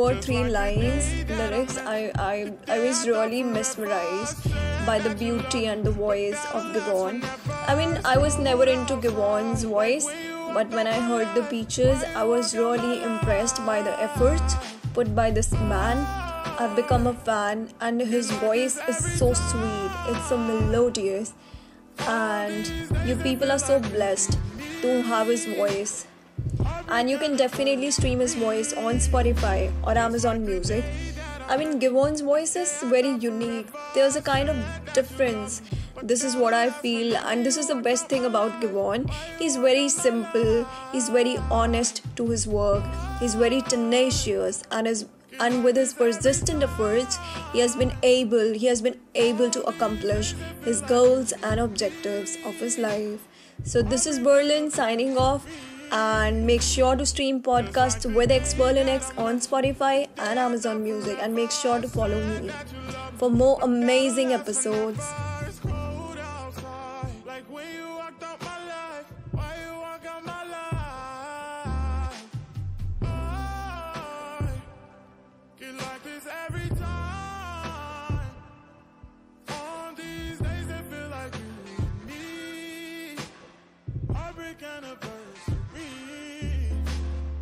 or three lines lyrics I, I i was really mesmerized by the beauty and the voice of Giveon. I mean, I was never into Giveon's voice, but when I heard the Peaches, I was really impressed by the efforts put by this man. I've become a fan, and his voice is so sweet, it's so melodious, and you people are so blessed to have his voice. And you can definitely stream his voice on Spotify or Amazon Music. I mean, Giveon's voice is very unique. There's a kind of difference. This is what I feel, and this is the best thing about Giveon. He's very simple, he's very honest to his work, he's very tenacious, and his and with his persistent efforts he has been able he has been able to accomplish his goals and objectives of his life so this is berlin signing off and make sure to stream podcasts with X on Spotify and Amazon Music. And make sure to follow me for more amazing episodes. kind of